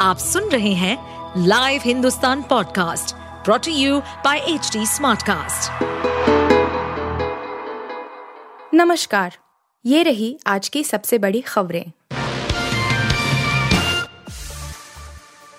आप सुन रहे हैं live Hindustan podcast brought to you by H Smartcast. नमस्कार, ये रही आज की सबसे बड़ी खबरें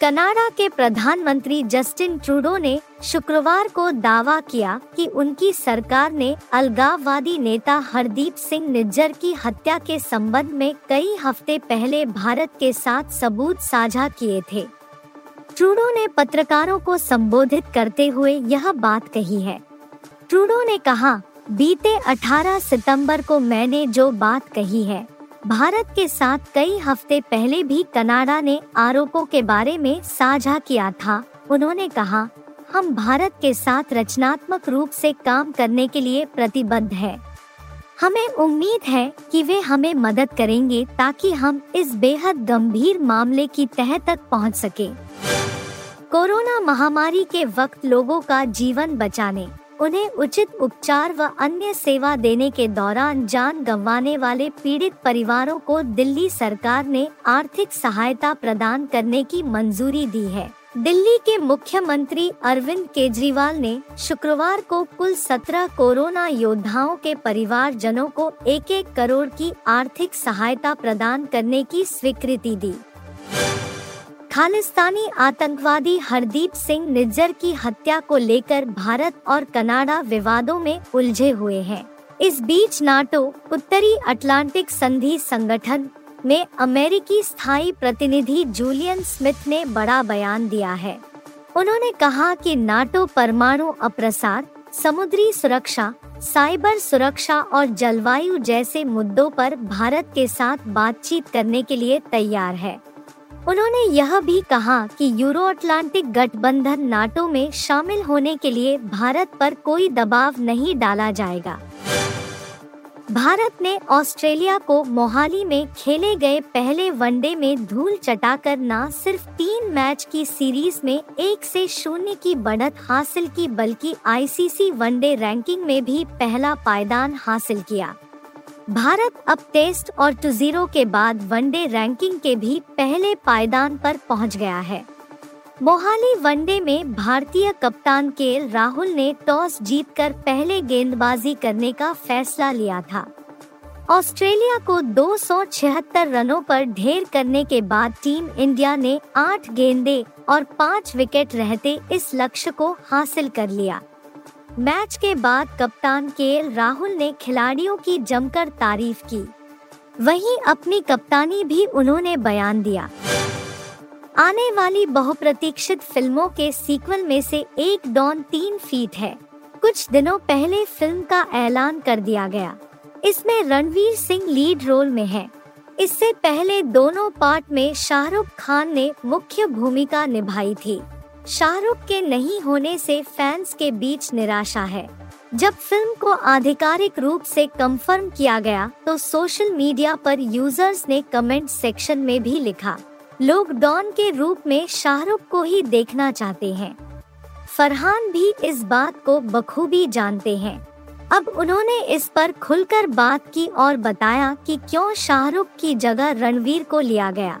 कनाडा के प्रधानमंत्री जस्टिन ट्रूडो ने शुक्रवार को दावा किया कि उनकी सरकार ने अलगाववादी नेता हरदीप सिंह निज्जर की हत्या के संबंध में कई हफ़्ते पहले भारत के साथ सबूत साझा किए थे। ट्रूडो ने पत्रकारों को संबोधित करते हुए यह बात कही है। ट्रूडो ने कहा, बीते 18 सितंबर को मैंने जो बात कही है भारत के साथ कई हफ़्ते पहले भी कनाडा ने आरोपों के बारे में साझा किया था। उन्होंने कहा, हम भारत के साथ रचनात्मक रूप से काम करने के लिए प्रतिबद्ध है। हमें उम्मीद है कि वे हमें मदद करेंगे ताकि हम इस बेहद गंभीर मामले की तह तक पहुँच सके। कोरोना महामारी के वक्त लोगों का जीवन बचाने उन्हें उचित उपचार व अन्य सेवा देने के दौरान जान गंवाने वाले पीड़ित परिवारों को दिल्ली सरकार ने आर्थिक सहायता प्रदान करने की मंजूरी दी है। दिल्ली के मुख्यमंत्री अरविंद केजरीवाल ने शुक्रवार को कुल 17 कोरोना योद्धाओं के परिवार जनों को एक एक करोड़ की आर्थिक सहायता प्रदान करने की स्वीकृति दी। खालिस्तानी आतंकवादी हरदीप सिंह निज्जर की हत्या को लेकर भारत और कनाडा विवादों में उलझे हुए हैं। इस बीच नाटो, उत्तरी अटलांटिक संधि संगठन में अमेरिकी स्थायी प्रतिनिधि जूलियन स्मिथ ने बड़ा बयान दिया है। उन्होंने कहा कि नाटो परमाणु अप्रसार, समुद्री सुरक्षा, साइबर सुरक्षा और जलवायु जैसे मुद्दों पर भारत के साथ बातचीत करने के लिए तैयार है। उन्होंने यह भी कहा कि यूरो अटलांटिक गठबंधन नाटो में शामिल होने के लिए भारत पर कोई दबाव नहीं डाला जाएगा। भारत ने ऑस्ट्रेलिया को मोहाली में खेले गए पहले वनडे में धूल चटाकर न सिर्फ़ तीन मैच की सीरीज़ में एक से शून्य की बढ़त हासिल की, बल्कि आईसीसी वनडे रैंकिंग में भी पहला पायदान हासिल किया। भारत अब टेस्ट और टू ज़ीरो के बाद वनडे रैंकिंग के भी पहले पायदान पर पहुँच गया है। मोहाली वनडे में भारतीय कप्तान के राहुल ने टॉस जीतकर पहले गेंदबाजी करने का फैसला लिया था। ऑस्ट्रेलिया को 276 रनों पर ढेर करने के बाद टीम इंडिया ने आठ गेंदे और पाँच विकेट रहते इस लक्ष्य को हासिल कर लिया। मैच के बाद कप्तान के राहुल ने खिलाड़ियों की जमकर तारीफ़ की। वहीं अपनी कप्तानी भी उन्होंने बयान दिया। आने वाली बहुप्रतीक्षित फ़िल्मों के सीक्वल में से एक डॉन तीन फीट है। कुछ दिनों पहले फ़िल्म का ऐलान कर दिया गया। इसमें रणवीर सिंह लीड रोल में है। इससे पहले दोनों पार्ट में शाहरुख खान ने मुख्य भूमिका निभाई थी। शाहरुख के नहीं होने से फैंस के बीच निराशा है। जब फ़िल्म को आधिकारिक रूप से कंफर्म किया गया तो सोशल मीडिया पर यूज़र्स ने कमेंट सेक्शन में भी लिखा, लोग डॉन के रूप में शाहरुख को ही देखना चाहते हैं। फरहान भी इस बात को बखूबी जानते हैं। अब उन्होंने इस पर खुलकर बात की और बताया कि क्यों शाहरुख की जगह रणवीर को लिया गया।